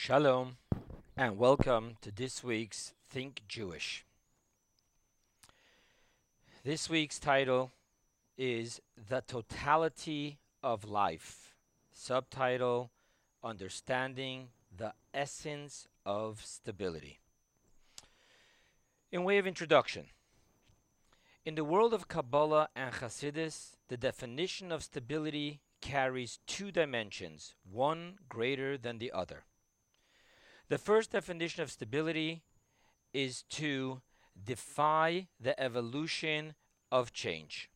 Shalom, and welcome to this week's Think Jewish. This week's title is The Totality of Life. Subtitle Understanding the Essence of Stability. In way of introduction, in the world of Kabbalah and Hasidus, the definition of stability carries two dimensions, one greater than the other. The first definition of stability is to defy the evolution of change.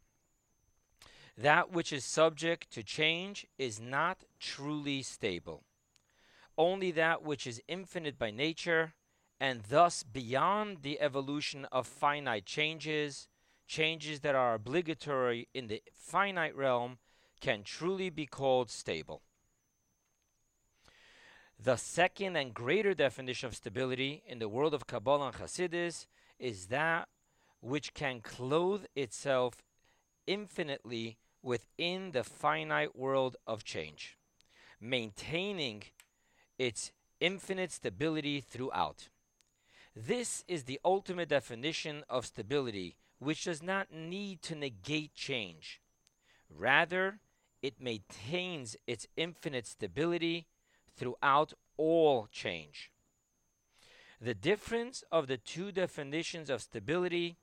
That which is subject to change is not truly stable. Only that which is infinite by nature and thus beyond the evolution of finite changes, changes that are obligatory in the finite realm, can truly be called stable. The second and greater definition of stability in the world of Kabbalah and Hasidus is that which can clothe itself infinitely within the finite world of change, maintaining its infinite stability throughout. This is the ultimate definition of stability, which does not need to negate change. Rather, it maintains its infinite stability throughout all change. The difference of the two definitions of stability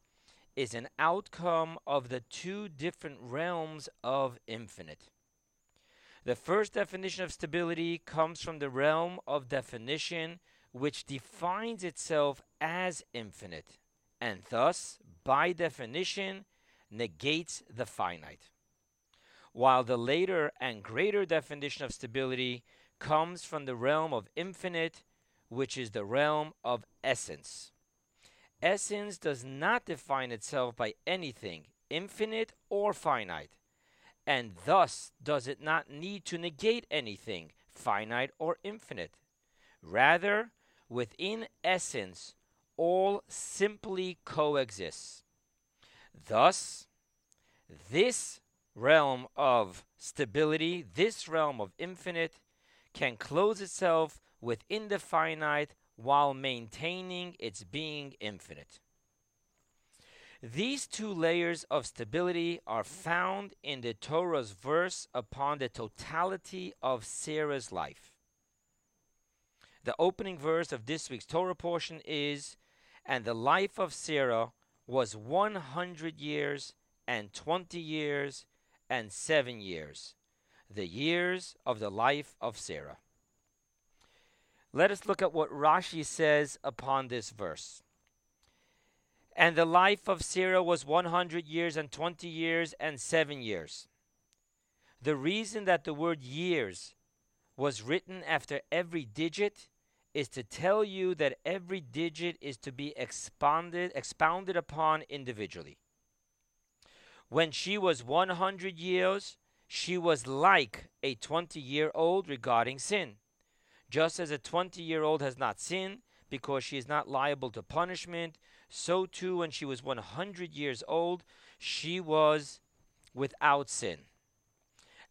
is an outcome of the two different realms of infinite. The first definition of stability comes from the realm of definition which defines itself as infinite, and thus, by definition, negates the finite. While the later and greater definition of stability comes from the realm of infinite, which is the realm of essence. Essence does not define itself by anything, infinite or finite, and thus does it not need to negate anything, finite or infinite. Rather, within essence, all simply coexists. Thus, this realm of stability, this realm of infinite, can close itself within the finite while maintaining its being infinite. These two layers of stability are found in the Torah's verse upon the totality of Sarah's life. The opening verse of this week's Torah portion is And the life of Sarah was 100 years and 20 years and 7 years the years of the life of Sarah. Let us look at what Rashi says upon this verse. And the life of Sarah was 100 years and 20 years and 7 years. The reason that the word years was written after every digit is to tell you that every digit is to be expounded expounded upon individually. When she was 100 years, she was like a 20 year old regarding sin. Just as a 20 year old has not sinned because she is not liable to punishment, so too when she was 100 years old, she was without sin.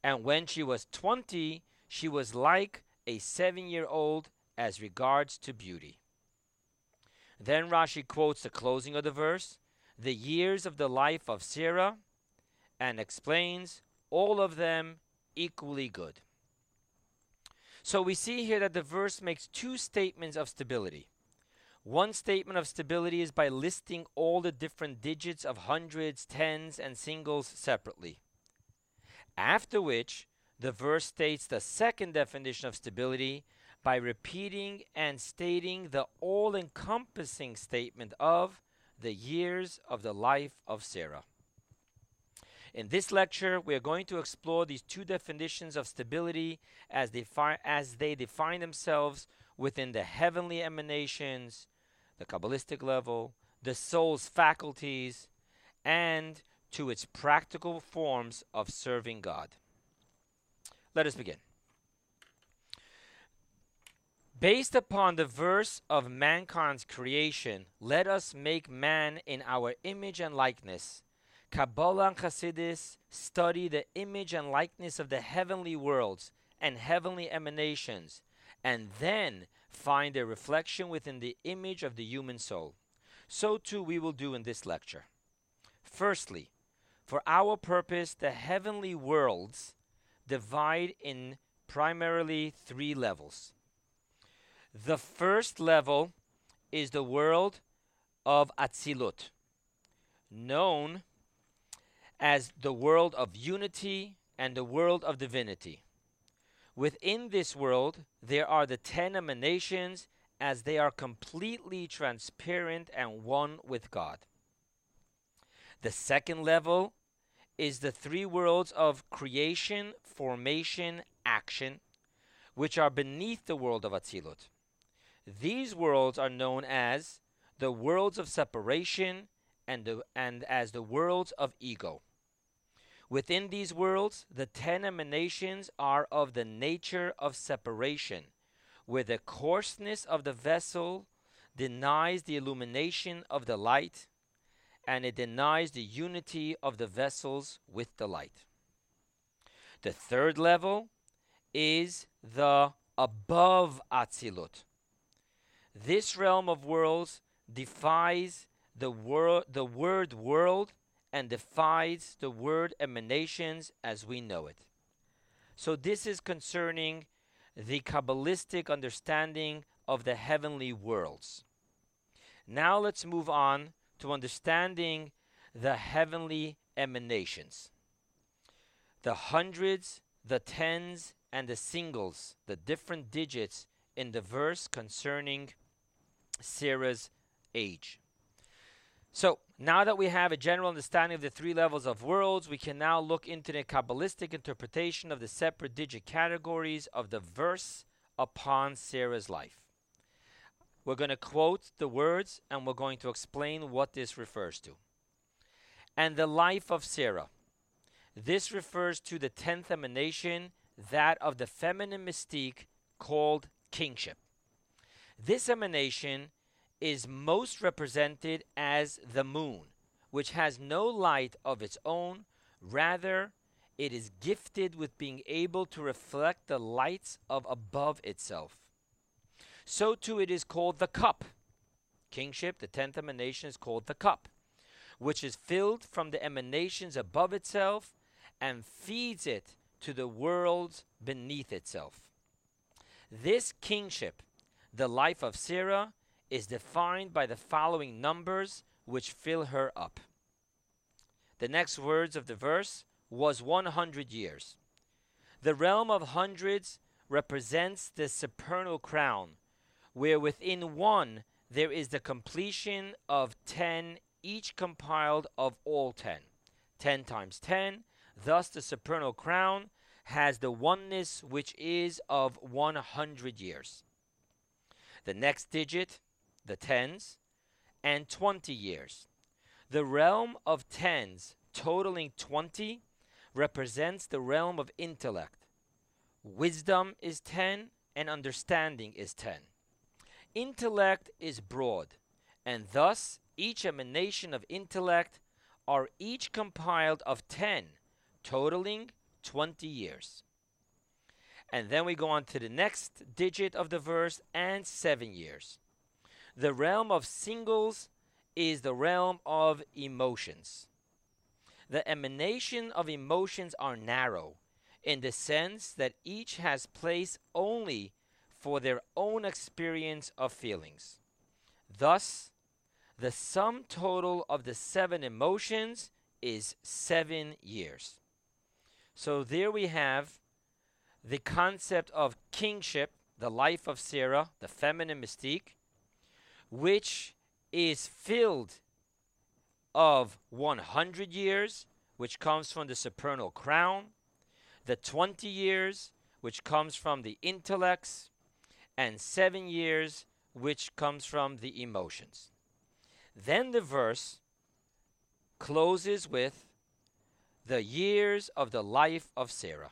And when she was 20, she was like a seven year old as regards to beauty. Then Rashi quotes the closing of the verse, the years of the life of Sarah, and explains all of them equally good. So we see here that the verse makes two statements of stability. One statement of stability is by listing all the different digits of hundreds, tens, and singles separately. After which, the verse states the second definition of stability by repeating and stating the all encompassing statement of the years of the life of Sarah. In this lecture, we are going to explore these two definitions of stability as they, as they define themselves within the heavenly emanations, the Kabbalistic level, the soul's faculties, and to its practical forms of serving God. Let us begin. Based upon the verse of mankind's creation, let us make man in our image and likeness Kabbalah and Hasidus study the image and likeness of the heavenly worlds and heavenly emanations and then find their reflection within the image of the human soul. So too we will do in this lecture. Firstly, for our purpose, the heavenly worlds divide in primarily three levels. The first level is the world of Atzilut, known as the world of unity and the world of divinity. Within this world, there are the ten emanations as they are completely transparent and one with God. The second level is the three worlds of creation, formation, action, which are beneath the world of Atzilut. These worlds are known as the worlds of separation and, the, and as the worlds of ego. Within these worlds, the ten emanations are of the nature of separation, where the coarseness of the vessel denies the illumination of the light, and it denies the unity of the vessels with the light. The third level is the above Atzilut. This realm of worlds defies the, wor- the word world and defies the word emanations as we know it. So, this is concerning the Kabbalistic understanding of the heavenly worlds. Now, let's move on to understanding the heavenly emanations. The hundreds, the tens, and the singles, the different digits in the verse concerning Sarah's age. So, now that we have a general understanding of the three levels of worlds, we can now look into the Kabbalistic interpretation of the separate digit categories of the verse upon Sarah's life. We're going to quote the words and we're going to explain what this refers to. And the life of Sarah. This refers to the tenth emanation, that of the feminine mystique called kingship. This emanation is most represented as the moon, which has no light of its own, rather, it is gifted with being able to reflect the lights of above itself so too it is called the cup. Kingship, the tenth emanation, is called the cup, which is filled from the emanations above itself and feeds it to the worlds beneath itself. This kingship, the life of Sarah, is defined by the following numbers which fill her up. The next words of the verse was 100 years. The realm of hundreds represents the supernal crown where within one there is the completion of 10, each compiled of all 10. 10 times 10, thus the supernal crown has the oneness which is of 100 years. The next digit, the tens, and 20 years. The realm of tens, totaling 20, represents the realm of intellect. Wisdom is 10, and understanding is 10. Intellect is broad, and thus each emanation of intellect are each compiled of 10, totaling 20 years. And then we go on to the next digit of the verse and 7 years. The realm of singles is the realm of emotions. The emanation of emotions are narrow in the sense that each has place only for their own experience of feelings. Thus, the sum total of the seven emotions is seven years. So there we have the concept of kingship, the life of Sarah, the feminine mystique, which is filled of 100 years, which comes from the supernal crown, the 20 years, which comes from the intellects, and seven years, which comes from the emotions. Then the verse closes with the years of the life of Sarah.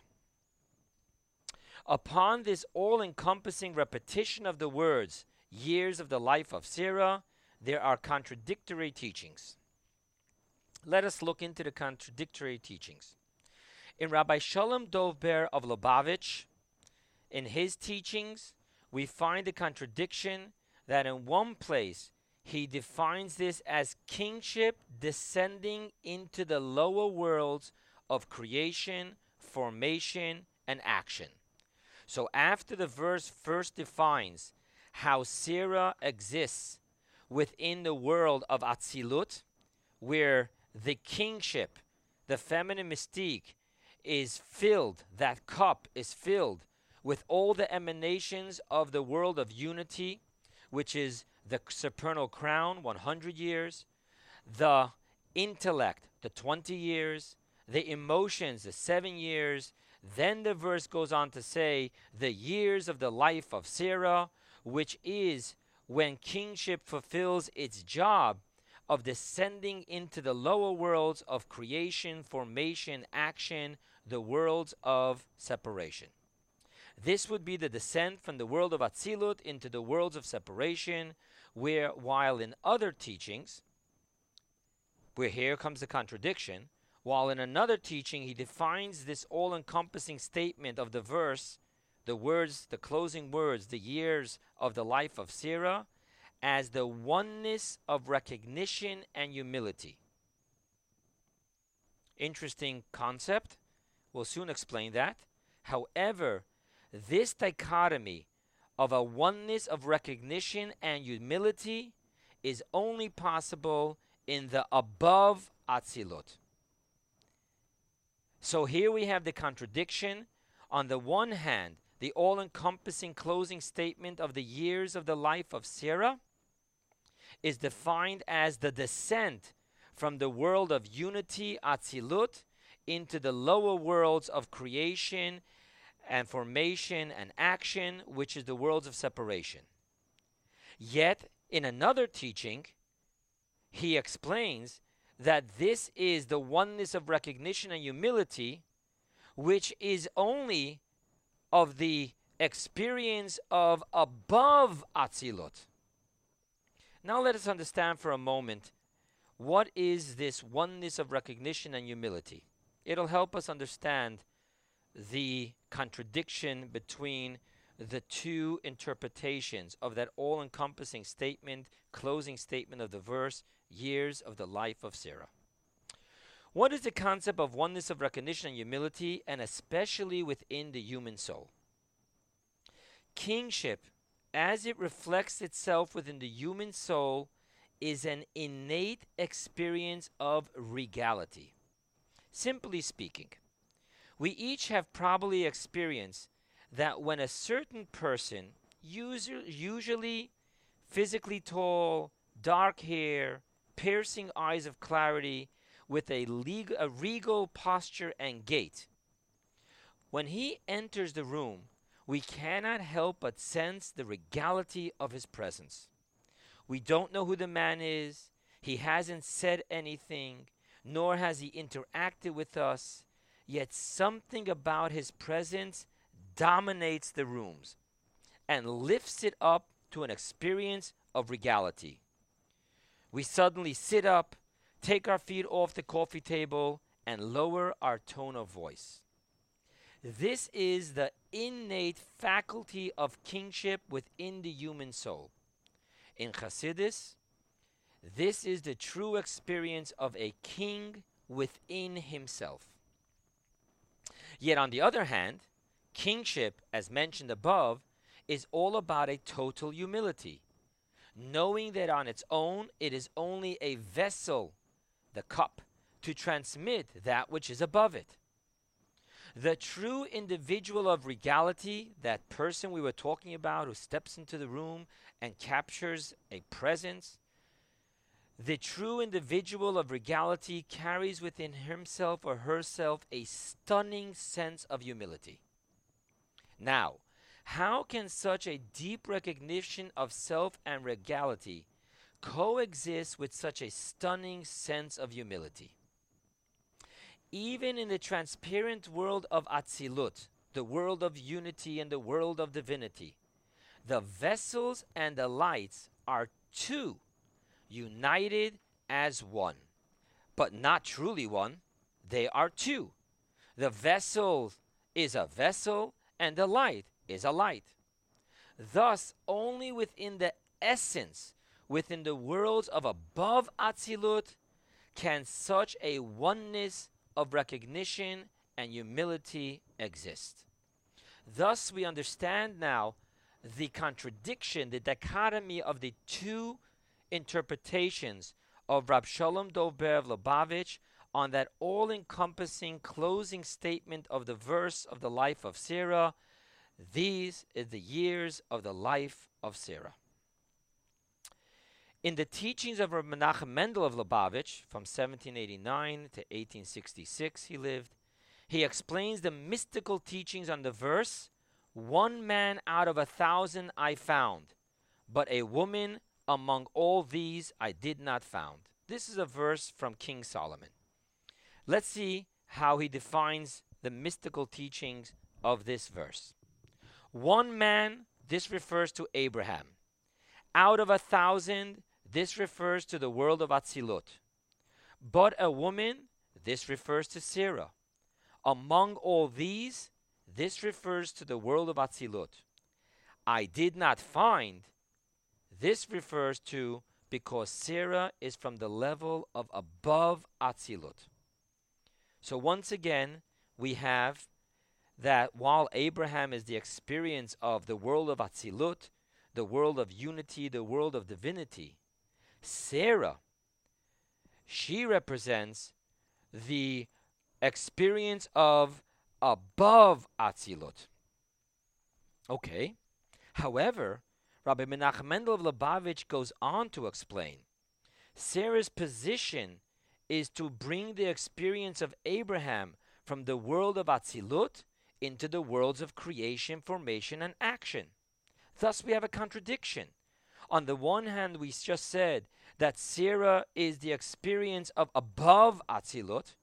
Upon this all encompassing repetition of the words, years of the life of Sarah, there are contradictory teachings. Let us look into the contradictory teachings. In Rabbi Shalom Dovber of Lubavitch, in his teachings, we find the contradiction that in one place he defines this as kingship descending into the lower worlds of creation, formation, and action. So after the verse first defines how Sarah exists within the world of Atzilut, where the kingship, the feminine mystique, is filled, that cup is filled with all the emanations of the world of unity, which is the supernal crown, 100 years, the intellect, the 20 years, the emotions, the seven years. Then the verse goes on to say, the years of the life of Sarah, which is when kingship fulfills its job of descending into the lower worlds of creation, formation, action, the worlds of separation. This would be the descent from the world of Atzilut into the worlds of separation, where, while in other teachings, where here comes the contradiction, while in another teaching he defines this all encompassing statement of the verse, the words, the closing words, the years of the life of Sarah, as the oneness of recognition and humility. Interesting concept. We'll soon explain that. However, this dichotomy of a oneness of recognition and humility is only possible in the above Atzilut. So here we have the contradiction. On the one hand, the all encompassing closing statement of the years of the life of Sarah is defined as the descent from the world of unity, Atzilut, into the lower worlds of creation and formation and action, which is the worlds of separation. Yet, in another teaching, he explains that this is the oneness of recognition and humility, which is only of the experience of above Atzilut. Now, let us understand for a moment what is this oneness of recognition and humility. It'll help us understand the contradiction between the two interpretations of that all encompassing statement, closing statement of the verse, years of the life of Sarah. What is the concept of oneness of recognition and humility, and especially within the human soul? Kingship, as it reflects itself within the human soul, is an innate experience of regality. Simply speaking, we each have probably experienced that when a certain person, usually physically tall, dark hair, piercing eyes of clarity, with a, regal posture and gait, when he enters the room, we cannot help but sense the regality of his presence. We don't know who the man is, he hasn't said anything, nor has he interacted with us yet something about his presence dominates the rooms and lifts it up to an experience of regality. We suddenly sit up, take our feet off the coffee table, and lower our tone of voice. This is the innate faculty of kingship within the human soul. In Hasidus, this is the true experience of a king within himself. Yet, on the other hand, kingship, as mentioned above, is all about a total humility, knowing that on its own it is only a vessel, the cup, to transmit that which is above it. The true individual of regality, that person we were talking about who steps into the room and captures a presence, the true individual of regality carries within himself or herself a stunning sense of humility. Now, how can such a deep recognition of self and regality coexist with such a stunning sense of humility? Even in the transparent world of Atzilut, the world of unity and the world of divinity, the vessels and the lights are two united as one, but not truly one. They are two. The vessel is a vessel, and the light is a light. Thus, only within the essence, within the worlds of above Atzilut, can such a oneness of recognition and humility exist. Thus, we understand now the contradiction, the dichotomy of the two interpretations of Rab Shalom Dovber of Lubavitch on that all encompassing closing statement of the verse of the life of Sarah. These is the years of the life of Sarah. In the teachings of Rabbi Menachem Mendel of Lubavitch, from 1789 to 1866, he lived, he explains the mystical teachings on the verse One man out of a thousand I found, but a woman among all these I did not found. This is a verse from King Solomon. Let's see how he defines the mystical teachings of this verse. One man, this refers to Abraham. Out of a thousand, this refers to the world of Atzilut. But a woman, this refers to Sarah. Among all these, this refers to the world of Atzilut. I did not find, this refers to because Sarah is from the level of above Atzilut. So once again, we have that while Abraham is the experience of the world of Atzilut, the world of unity, the world of divinity, Sarah, she represents the experience of above Atzilut. Okay. However, Rabbi Menachem Mendel of Lubavitch goes on to explain Sarah's position is to bring the experience of Abraham from the world of Atzilut into the worlds of creation, formation, and action. Thus, we have a contradiction. On the one hand, we just said that Sarah is the experience of above Atzilut,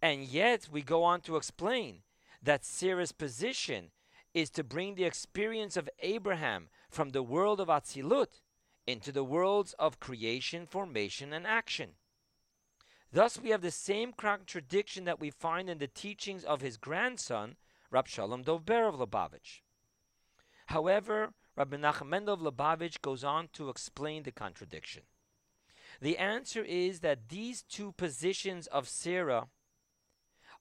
and yet we go on to explain that Sarah's position is to bring the experience of Abraham from the world of Atzilut into the worlds of creation, formation, and action. Thus, we have the same contradiction that we find in the teachings of his grandson, Rab Shalom Dovber of Lubavitch. However, Rabbi Mendel of Lubavitch goes on to explain the contradiction. The answer is that these two positions of Sarah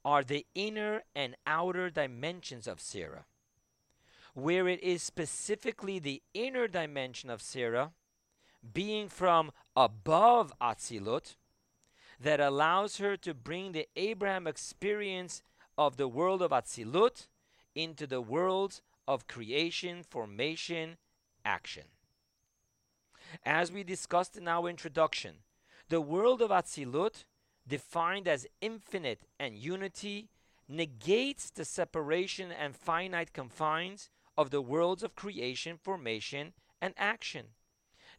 are the inner and outer dimensions of Sarah. Where it is specifically the inner dimension of Sarah, being from above Atzilut, that allows her to bring the Abraham experience of the world of Atzilut into the worlds of creation, formation, action. As we discussed in our introduction, the world of Atzilut, defined as infinite and unity, negates the separation and finite confines of the worlds of creation, formation, and action.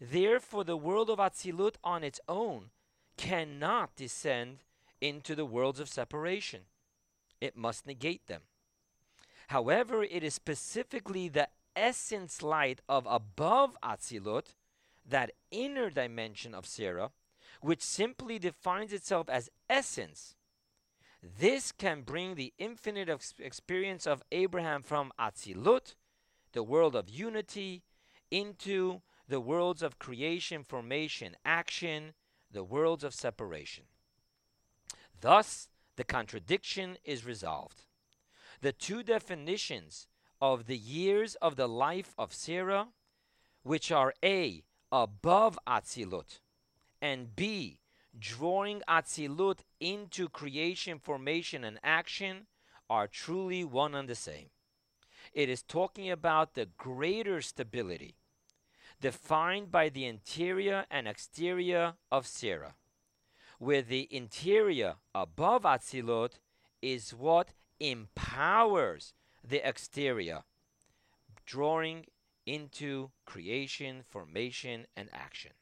Therefore, the world of Atzilut on its own cannot descend into the worlds of separation. It must negate them. However, it is specifically the essence light of above Atzilut, that inner dimension of Sarah, which simply defines itself as essence. This can bring the infinite ex- experience of Abraham from Atzilut, the world of unity, into the worlds of creation, formation, action, the worlds of separation. Thus, the contradiction is resolved. The two definitions of the years of the life of Sarah, which are A, above Atzilut, and B, drawing Atzilut into creation, formation, and action, are truly one and the same. It is talking about the greater stability defined by the interior and exterior of Sarah, where the interior above Atzilut is what empowers the exterior, drawing into creation, formation, and action.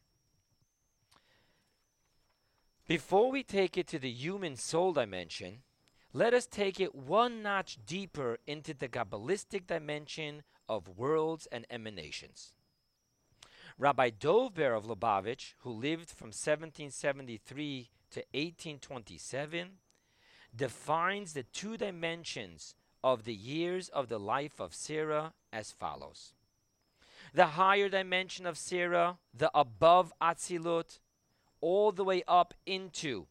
Before we take it to the human soul dimension, let us take it one notch deeper into the Kabbalistic dimension of worlds and emanations. Rabbi Dovber of Lubavitch, who lived from 1773 to 1827, defines the two dimensions of the years of the life of Sarah as follows the higher dimension of Sarah, the above Atzilut, all the way up into,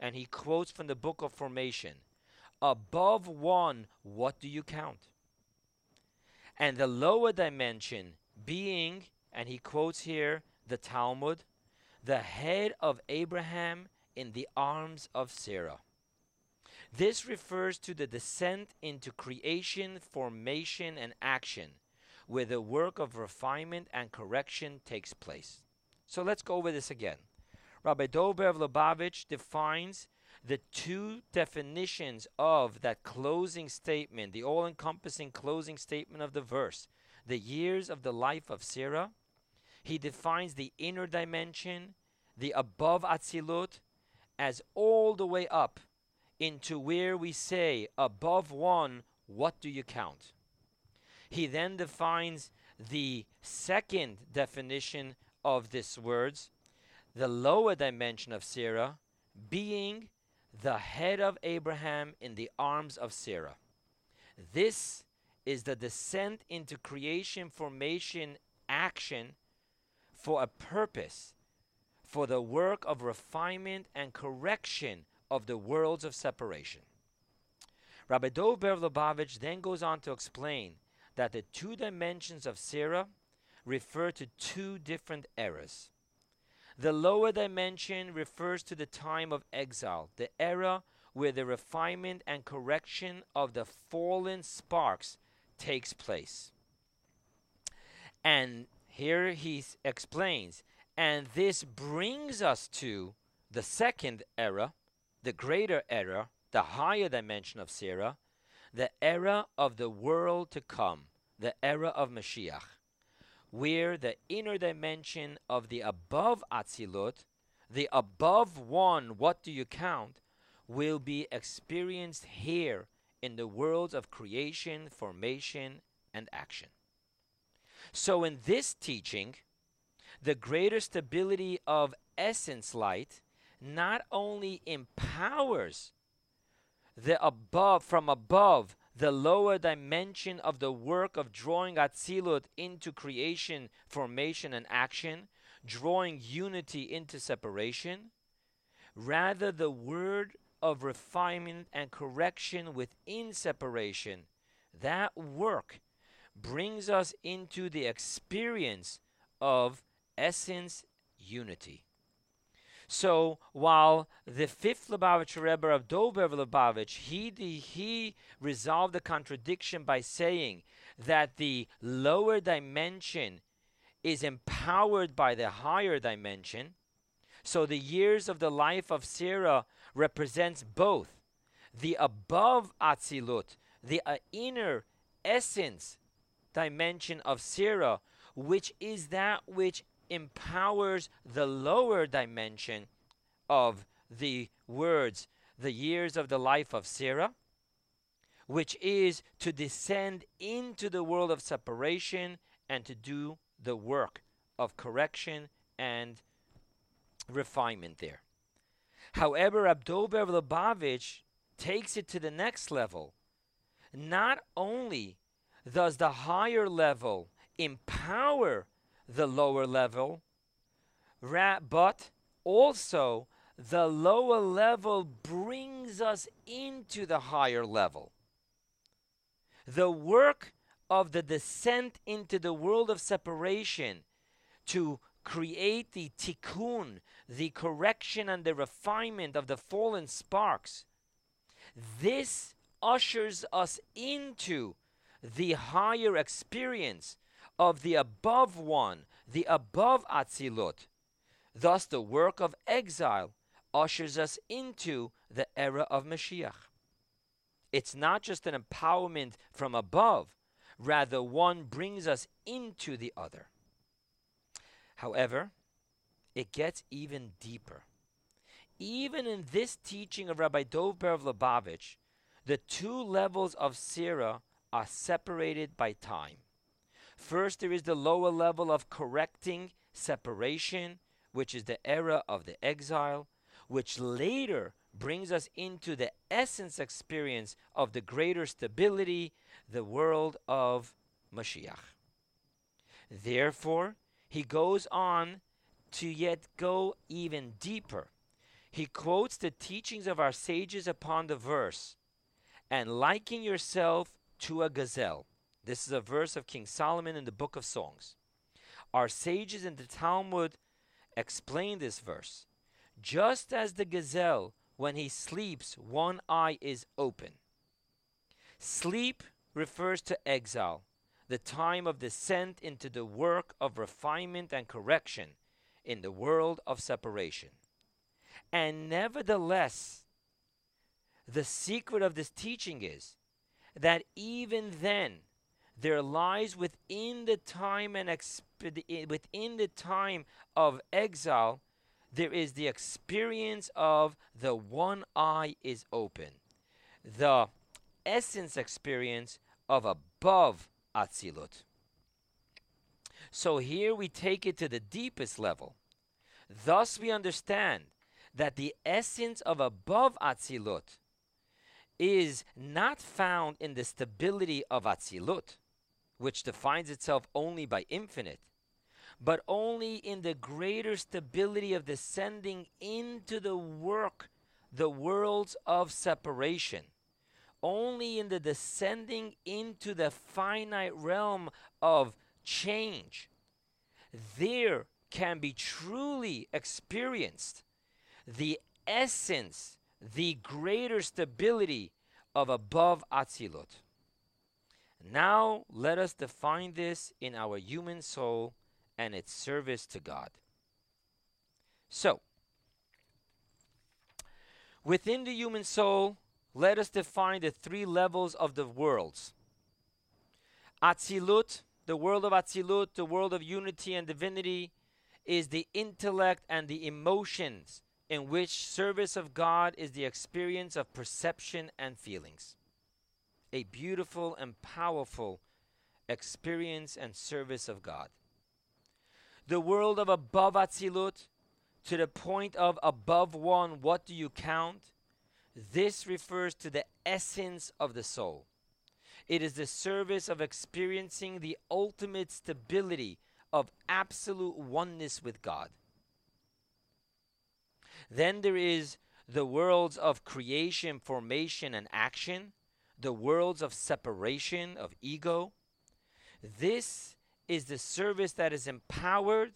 and he quotes from the book of formation, above one, what do you count? And the lower dimension being, and he quotes here the Talmud, the head of Abraham in the arms of Sarah. This refers to the descent into creation, formation, and action, where the work of refinement and correction takes place. So let's go over this again. Rabbi Dovber Lubavitch defines the two definitions of that closing statement, the all encompassing closing statement of the verse, the years of the life of Sarah. He defines the inner dimension, the above Atzilut, as all the way up into where we say, above one, what do you count? He then defines the second definition of these words, the lower dimension of Sarah, being the head of Abraham in the arms of Sarah. This is the descent into creation, formation, action for a purpose, for the work of refinement and correction of the worlds of separation. Rabbi Dov Ber then goes on to explain that the two dimensions of Sarah refer to two different eras. The lower dimension refers to the time of exile, the era where the refinement and correction of the fallen sparks takes place. And here he explains, and this brings us to the second era, the greater era, the higher dimension of Sarah, the era of the world to come, the era of Mashiach where the inner dimension of the above Atzilut, the above one, what do you count, will be experienced here in the worlds of creation, formation, and action. So, in this teaching, the greater stability of essence light not only empowers the above from above the lower dimension of the work of drawing Atzilut into creation, formation, and action, drawing unity into separation. Rather, the word of refinement and correction within separation, that work brings us into the experience of essence unity. So while the fifth Lubavitcher Rebbe of Dovber Lubavitch, he, he resolved the contradiction by saying that the lower dimension is empowered by the higher dimension. So the years of the life of Sarah represents both the above Atzilut, the uh, inner essence dimension of Sarah, which is that which empowers the lower dimension of the words, the years of the life of Sarah, which is to descend into the world of separation and to do the work of correction and refinement there. However, Abdober Lubavitch takes it to the next level. Not only does the higher level empower the lower level, but also the lower level brings us into the higher level. The work of the descent into the world of separation to create the tikkun, the correction and the refinement of the fallen sparks, this ushers us into the higher experience of the above one, the above Atzilut. Thus, the work of exile ushers us into the era of Mashiach. It's not just an empowerment from above, rather, one brings us into the other. However, it gets even deeper. Even in this teaching of Rabbi Dov Ber Lubavitch, the two levels of Sarah are separated by time. First, there is the lower level of correcting separation, which is the era of the exile, which later brings us into the essence experience of the greater stability, the world of Mashiach. Therefore, he goes on to yet go even deeper. He quotes the teachings of our sages upon the verse and liken yourself to a gazelle. This is a verse of King Solomon in the book of Songs. Our sages in the Talmud explain this verse. Just as the gazelle, when he sleeps, one eye is open. Sleep refers to exile, the time of descent into the work of refinement and correction in the world of separation. And nevertheless, the secret of this teaching is that even then, there lies within the time and exp- within the time of exile, there is the experience of the one eye is open, the essence experience of above Atzilut. So here we take it to the deepest level. Thus we understand that the essence of above Atzilut is not found in the stability of Atzilut, which defines itself only by infinite, but only in the greater stability of descending into the work, the worlds of separation. Only in the descending into the finite realm of change. There can be truly experienced the essence, the greater stability of above Atzilut. Now let us define this in our human soul and its service to God. So, within the human soul, let us define the three levels of the worlds. Atzilut, the world of Atzilut, the world of unity and divinity, is the intellect and the emotions in which service of God is the experience of perception and feelings. A beautiful and powerful experience and service of God. The world of above Atzilut, to the point of above one, what do you count? This refers to the essence of the soul. It is the service of experiencing the ultimate stability of absolute oneness with God. Then there is the worlds of creation, formation, and action, the worlds of separation, of ego. This is the service that is empowered,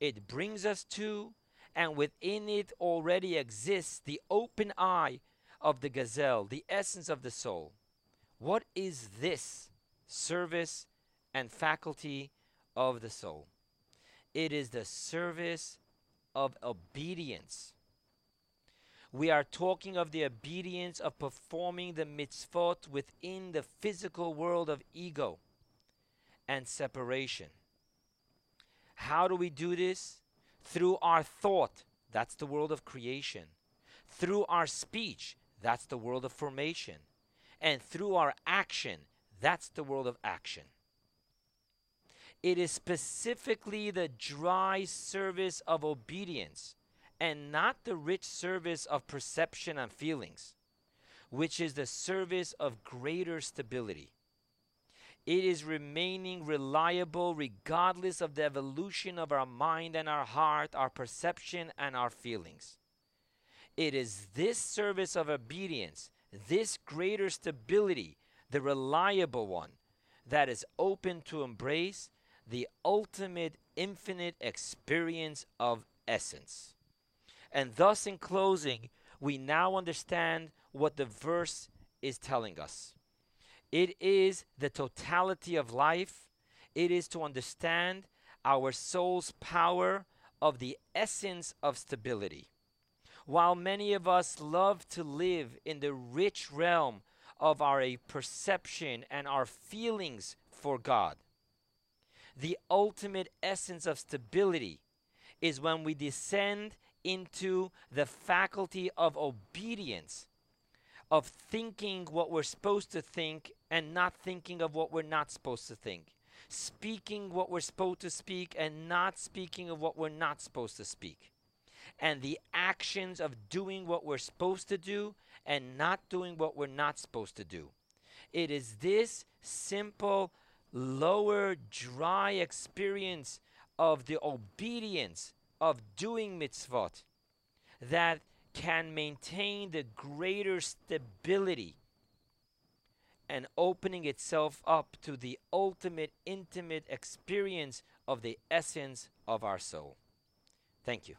it brings us to, and within it already exists the open eye of the gazelle, the essence of the soul. What is this service and faculty of the soul? It is the service of obedience. We are talking of the obedience of performing the mitzvot within the physical world of ego and separation. How do we do this? Through our thought, that's the world of creation. Through our speech, that's the world of formation. And through our action, that's the world of action. It is specifically the dry service of obedience and not the rich service of perception and feelings, which is the service of greater stability. It is remaining reliable regardless of the evolution of our mind and our heart, our perception and our feelings. It is this service of obedience, this greater stability, the reliable one, that is open to embrace the ultimate infinite experience of essence. And thus, in closing, we now understand what the verse is telling us. It is the totality of life, it is to understand our soul's power of the essence of stability. While many of us love to live in the rich realm of our perception and our feelings for God, the ultimate essence of stability is when we descend into the faculty of obedience of thinking what we're supposed to think and not thinking of what we're not supposed to think. Speaking what we're supposed to speak and not speaking of what we're not supposed to speak. And the actions of doing what we're supposed to do and not doing what we're not supposed to do. It is this simple lower, dry experience of the obedience of doing mitzvot that can maintain the greater stability and opening itself up to the ultimate intimate experience of the essence of our soul. Thank you.